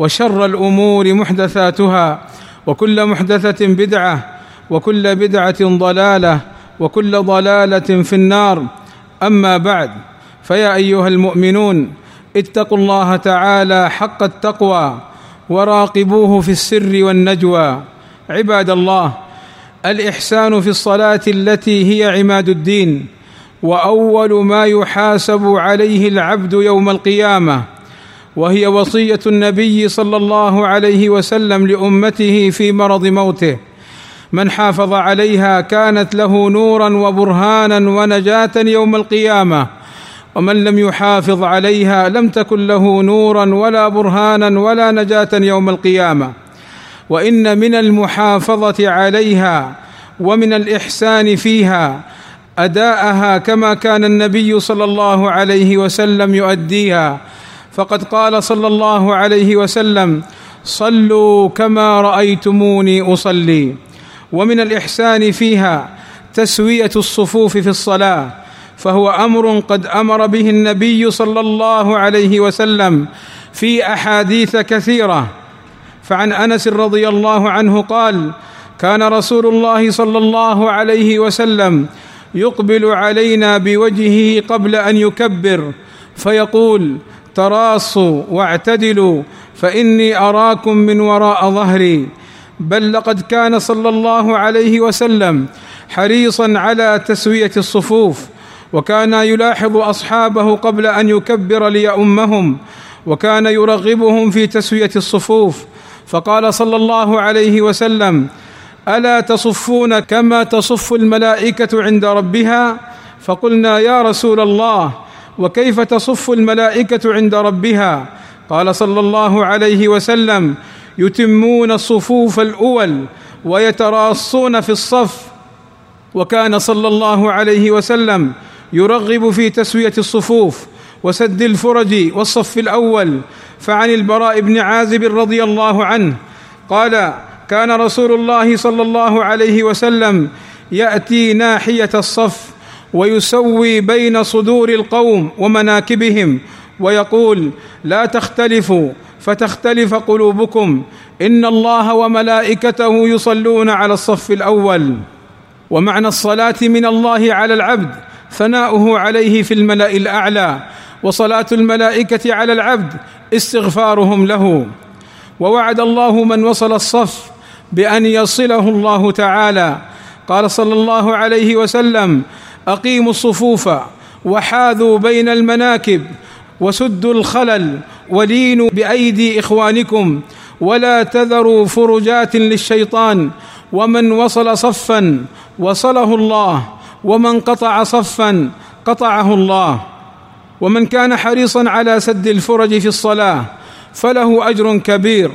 وشر الأمور محدثاتها وكل محدثة بدعة وكل بدعة ضلالة وكل ضلالة في النار. أما بعد فيا أيها المؤمنون اتقوا الله تعالى حق التقوى وراقبوه في السر والنجوى. عباد الله الإحسان في الصلاة التي هي عماد الدين وأول ما يحاسب عليه العبد يوم القيامة وهي وصية النبي صلى الله عليه وسلم لأمته في مرض موته. من حافظ عليها كانت له نورا وبرهانا ونجاة يوم القيامة. ومن لم يحافظ عليها لم تكن له نورا ولا برهانا ولا نجاة يوم القيامة. وإن من المحافظة عليها ومن الإحسان فيها أداءها كما كان النبي صلى الله عليه وسلم يؤديها. فقد قال صلى الله عليه وسلم صلوا كما رأيتموني أصلي. ومن الإحسان فيها تسوية الصفوف في الصلاة فهو أمر قد أمر به النبي صلى الله عليه وسلم في أحاديث كثيرة. فعن أنس رضي الله عنه قال كان رسول الله صلى الله عليه وسلم يقبل علينا بوجهه قبل أن يكبر فيقول تراصوا واعتدلوا فإني أراكم من وراء ظهري. بل لقد كان صلى الله عليه وسلم حريصا على تسوية الصفوف وكان يلاحظ أصحابه قبل أن يكبر ليؤمهم وكان يرغبهم في تسوية الصفوف. فقال صلى الله عليه وسلم ألا تصفون كما تصف الملائكة عند ربها؟ فقلنا يا رسول الله وكيف تصف الملائكة عند ربها؟ قال صلى الله عليه وسلم يتمون الصفوف الأول ويتراصون في الصف. وكان صلى الله عليه وسلم يرغب في تسوية الصفوف وسد الفرج والصف الأول. فعن البراء بن عازب رضي الله عنه قال كان رسول الله صلى الله عليه وسلم يأتي ناحية الصف ويسوي بين صدور القوم ومناكبهم ويقول لا تختلفوا فتختلف قلوبكم إن الله وملائكته يصلون على الصف الأول ومعنى الصلاة من الله على العبد ثناؤه عليه في الملأ الأعلى وصلاة الملائكة على العبد استغفارهم له ووعد الله من وصل الصف بأن يصله الله تعالى قال صلى الله عليه وسلم أقيموا الصفوف وحاذوا بين المناكب وسدوا الخلل ولينوا بأيدي إخوانكم ولا تذروا فرجات للشيطان ومن وصل صفا وصله الله ومن قطع صفا قطعه الله ومن كان حريصا على سد الفرج في الصلاة فله أجر كبير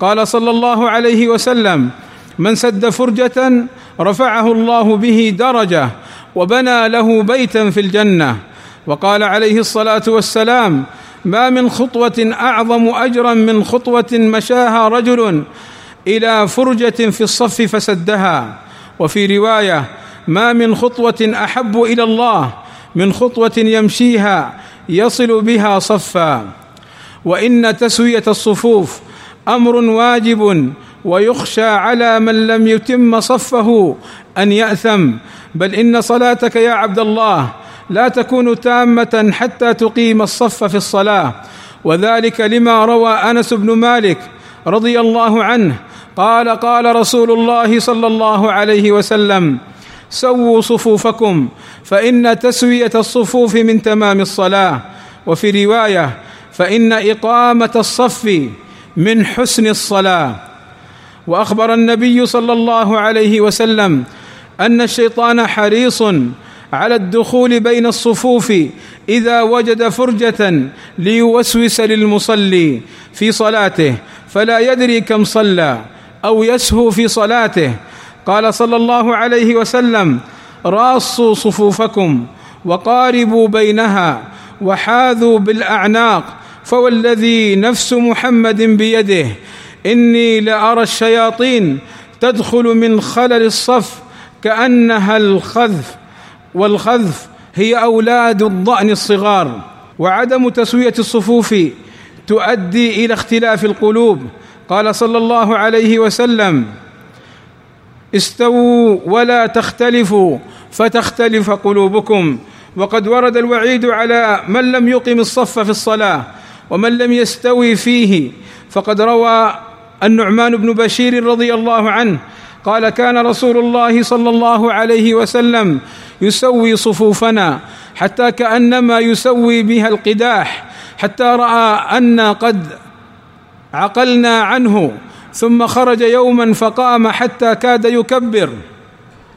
قال صلى الله عليه وسلم من سد فرجة رفعه الله به درجة وبنى له بيتا في الجنة. وقال عليه الصلاة والسلام ما من خطوة أعظم أجرا من خطوة مشاها رجل إلى فرجة في الصف فسدها. وفي رواية ما من خطوة أحب إلى الله من خطوة يمشيها يصل بها صفا. وإن تسوية الصفوف أمر واجب ويخشى على من لم يتم صفه أن يأثم. بل إن صلاتك يا عبد الله لا تكون تامة حتى تقيم الصف في الصلاة. وذلك لما روى أنس بن مالك رضي الله عنه. قال قال رسول الله صلى الله عليه وسلم سووا صفوفكم فإن تسوية الصفوف من تمام الصلاة. وفي رواية فإن إقامة الصف من حسن الصلاة. وأخبر النبي صلى الله عليه وسلم أن الشيطان حريص على الدخول بين الصفوف إذا وجد فرجة ليوسوس للمصلي في صلاته فلا يدري كم صلى أو يسهو في صلاته. قال صلى الله عليه وسلم راصوا صفوفكم وقاربوا بينها وحاذوا بالأعناق فوالذي نفس محمد بيده إني لأرى الشياطين تدخل من خلل الصف كأنها الخذف والخذف هي أولاد الضأن الصغار وعدم تسوية الصفوف تؤدي إلى اختلاف القلوب. قال صلى الله عليه وسلم استووا ولا تختلفوا فتختلف قلوبكم. وقد ورد الوعيد على من لم يقم الصف في الصلاة ومن لم يستوي فيه فقد روى النعمان بن بشير رضي الله عنه قال كان رسول الله صلى الله عليه وسلم يسوي صفوفنا حتى كأنما يسوي بها القداح حتى رأى أن قد عقلنا عنه ثم خرج يوما فقام حتى كاد يكبر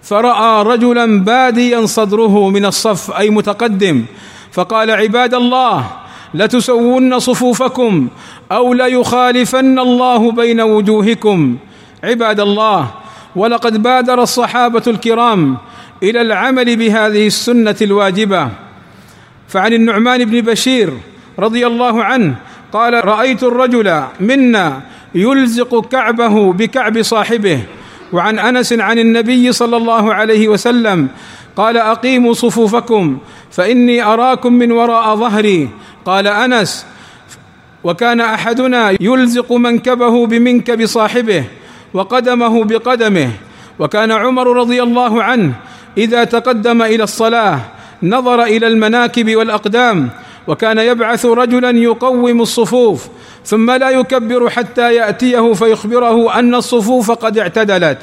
فرأى رجلا باديا صدره من الصف أي متقدم فقال عباد الله لتسوون صفوفكم أو ليخالفن الله بين وجوهكم. عباد الله ولقد بادر الصحابة الكرام إلى العمل بهذه السنة الواجبة. فعن النعمان بن بشير رضي الله عنه قال رأيت الرجل منا يلزق كعبه بكعب صاحبه. وعن أنس عن النبي صلى الله عليه وسلم قال أقيموا صفوفكم فإني أراكم من وراء ظهري. قال أنس وكان أحدنا يلزق منكبه بمنكب صاحبه وقدمه بقدمه. وكان عمر رضي الله عنه إذا تقدم إلى الصلاة نظر إلى المناكب والأقدام وكان يبعث رجلا يقوم الصفوف ثم لا يكبر حتى يأتيه فيخبره أن الصفوف قد اعتدلت.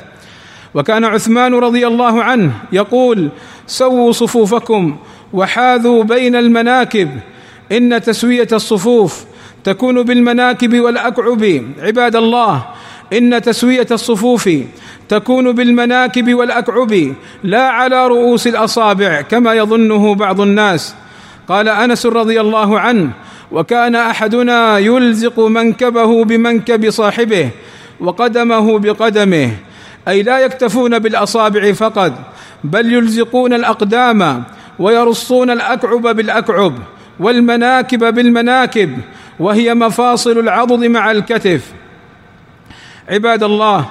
وكان عثمان رضي الله عنه يقول سووا صفوفكم وحاذوا بين المناكب إن تسوية الصفوف تكون بالمناكب والأكعب عباد الله إن تسوية الصفوف تكون بالمناكب والأكعب لا على رؤوس الأصابع كما يظنه بعض الناس. قال أنس رضي الله عنه وكان أحدنا يلزق منكبه بمنكب صاحبه وقدمه بقدمه أي لا يكتفون بالأصابع فقط بل يلزقون الأقدام ويرصون الأكعب بالأكعب والمناكب بالمناكب وهي مفاصل العضد مع الكتف. عباد الله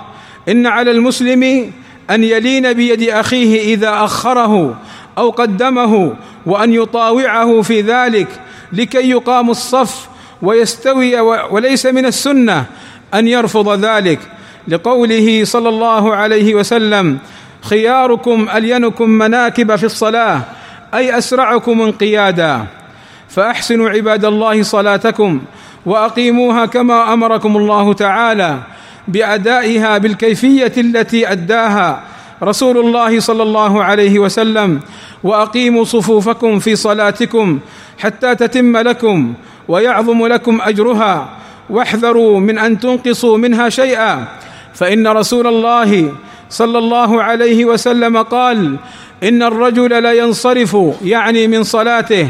إن على المسلم أن يلين بيد أخيه إذا أخره أو قدمه وأن يطاوعه في ذلك لكي يقام الصف ويستوي وليس من السنة أن يرفض ذلك. لقوله صلى الله عليه وسلم خياركم ألينكم مناكب في الصلاة أي أسرعكم انقيادا. فأحسنوا عباد الله صلاتكم وأقيموها كما أمركم الله تعالى بأدائها بالكيفية التي أداها رسول الله صلى الله عليه وسلم. وأقيموا صفوفكم في صلاتكم حتى تتم لكم ويعظم لكم أجرها. واحذروا من أن تنقصوا منها شيئا. فإن رسول الله صلى الله عليه وسلم قال إن الرجل لا ينصرف يعني من صلاته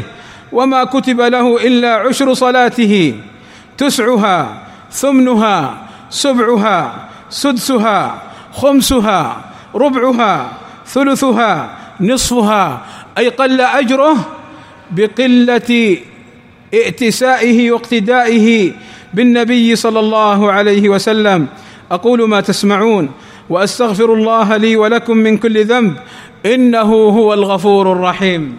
وما كتب له إلا عشر صلاته تسعها ثمنها سبعها سدسها خمسها ربعها ثلثها نصفها أي قل أجره بقلة ائتسائه واقتدائه بالنبي صلى الله عليه وسلم. أقول ما تسمعون وأستغفر الله لي ولكم من كل ذنب إنه هو الغفور الرحيم.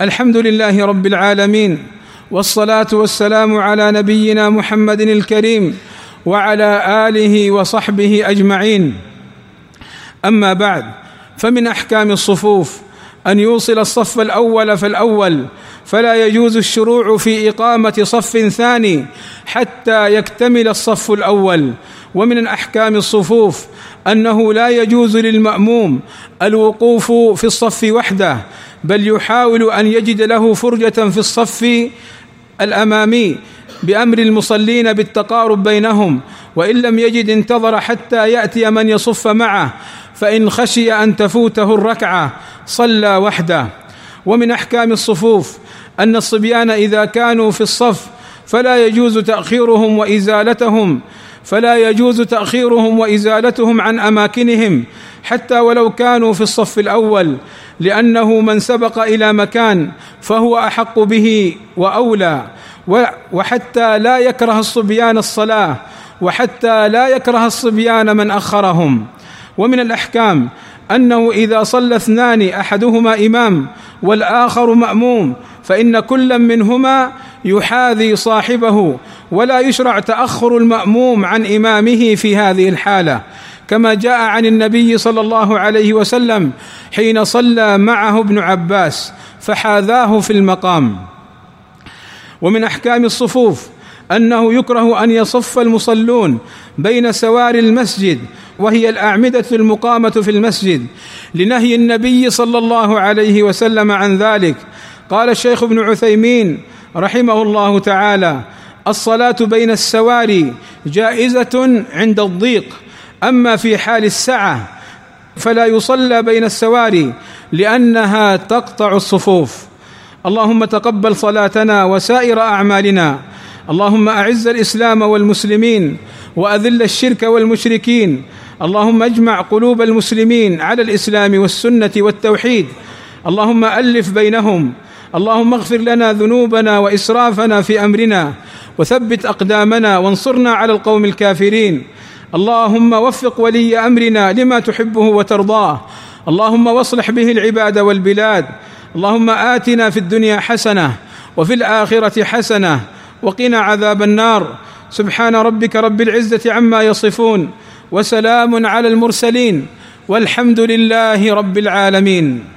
الحمد لله رب العالمين والصلاة والسلام على نبينا محمد الكريم وعلى آله وصحبه أجمعين. أما بعد فمن أحكام الصفوف أن يوصل الصف الأول فالاول فلا يجوز الشروع في إقامة صف ثاني حتى يكتمل الصف الأول. ومن احكام الصفوف أنه لا يجوز للمأموم الوقوف في الصف وحده بل يحاول أن يجد له فرجة في الصف الأمامي بأمر المصلين بالتقارب بينهم وإن لم يجد انتظر حتى يأتي من يصف معه. فإن خشي أن تفوته الركعة صلى وحده. ومن أحكام الصفوف أن الصبيان إذا كانوا في الصف فلا يجوز تأخيرهم وإزالتهم فلا يجوز تأخيرهم وإزالتهم عن أماكنهم حتى ولو كانوا في الصف الأول لأنه من سبق إلى مكان فهو أحق به وأولى. وحتى لا يكره الصبيان الصلاة وحتى لا يكره الصبيان من أخرهم. ومن الأحكام أنه إذا صلى اثنان أحدهما إمام والآخر مأموم فإن كل منهما يحاذي صاحبه ولا يشرع تأخر المأموم عن إمامه في هذه الحالة. كما جاء عن النبي صلى الله عليه وسلم حين صلى معه ابن عباس فحاذاه في المقام. ومن أحكام الصفوف أنه يكره أن يصف المصلون بين سوار المسجد وهي الأعمدة المقامة في المسجد لنهي النبي صلى الله عليه وسلم عن ذلك. قال الشيخ ابن عثيمين رحمه الله تعالى الصلاة بين السواري جائزة عند الضيق أما في حال السعة فلا يصلى بين السواري لأنها تقطع الصفوف. اللهم تقبل صلاتنا وسائر أعمالنا. اللهم أعز الإسلام والمسلمين وأذل الشرك والمشركين. اللهم اجمع قلوب المسلمين على الإسلام والسنة والتوحيد. اللهم ألف بينهم. اللهم اغفر لنا ذنوبنا وإسرافنا في أمرنا. وثبت أقدامنا وانصرنا على القوم الكافرين. اللهم وفق ولي أمرنا لما تحبه وترضاه. اللهم واصلح به العباد والبلاد. اللهم آتنا في الدنيا حسنة وفي الآخرة حسنة. وقنا عذاب النار. سبحان ربك رب العزة عما يصفون وسلام على المرسلين والحمد لله رب العالمين.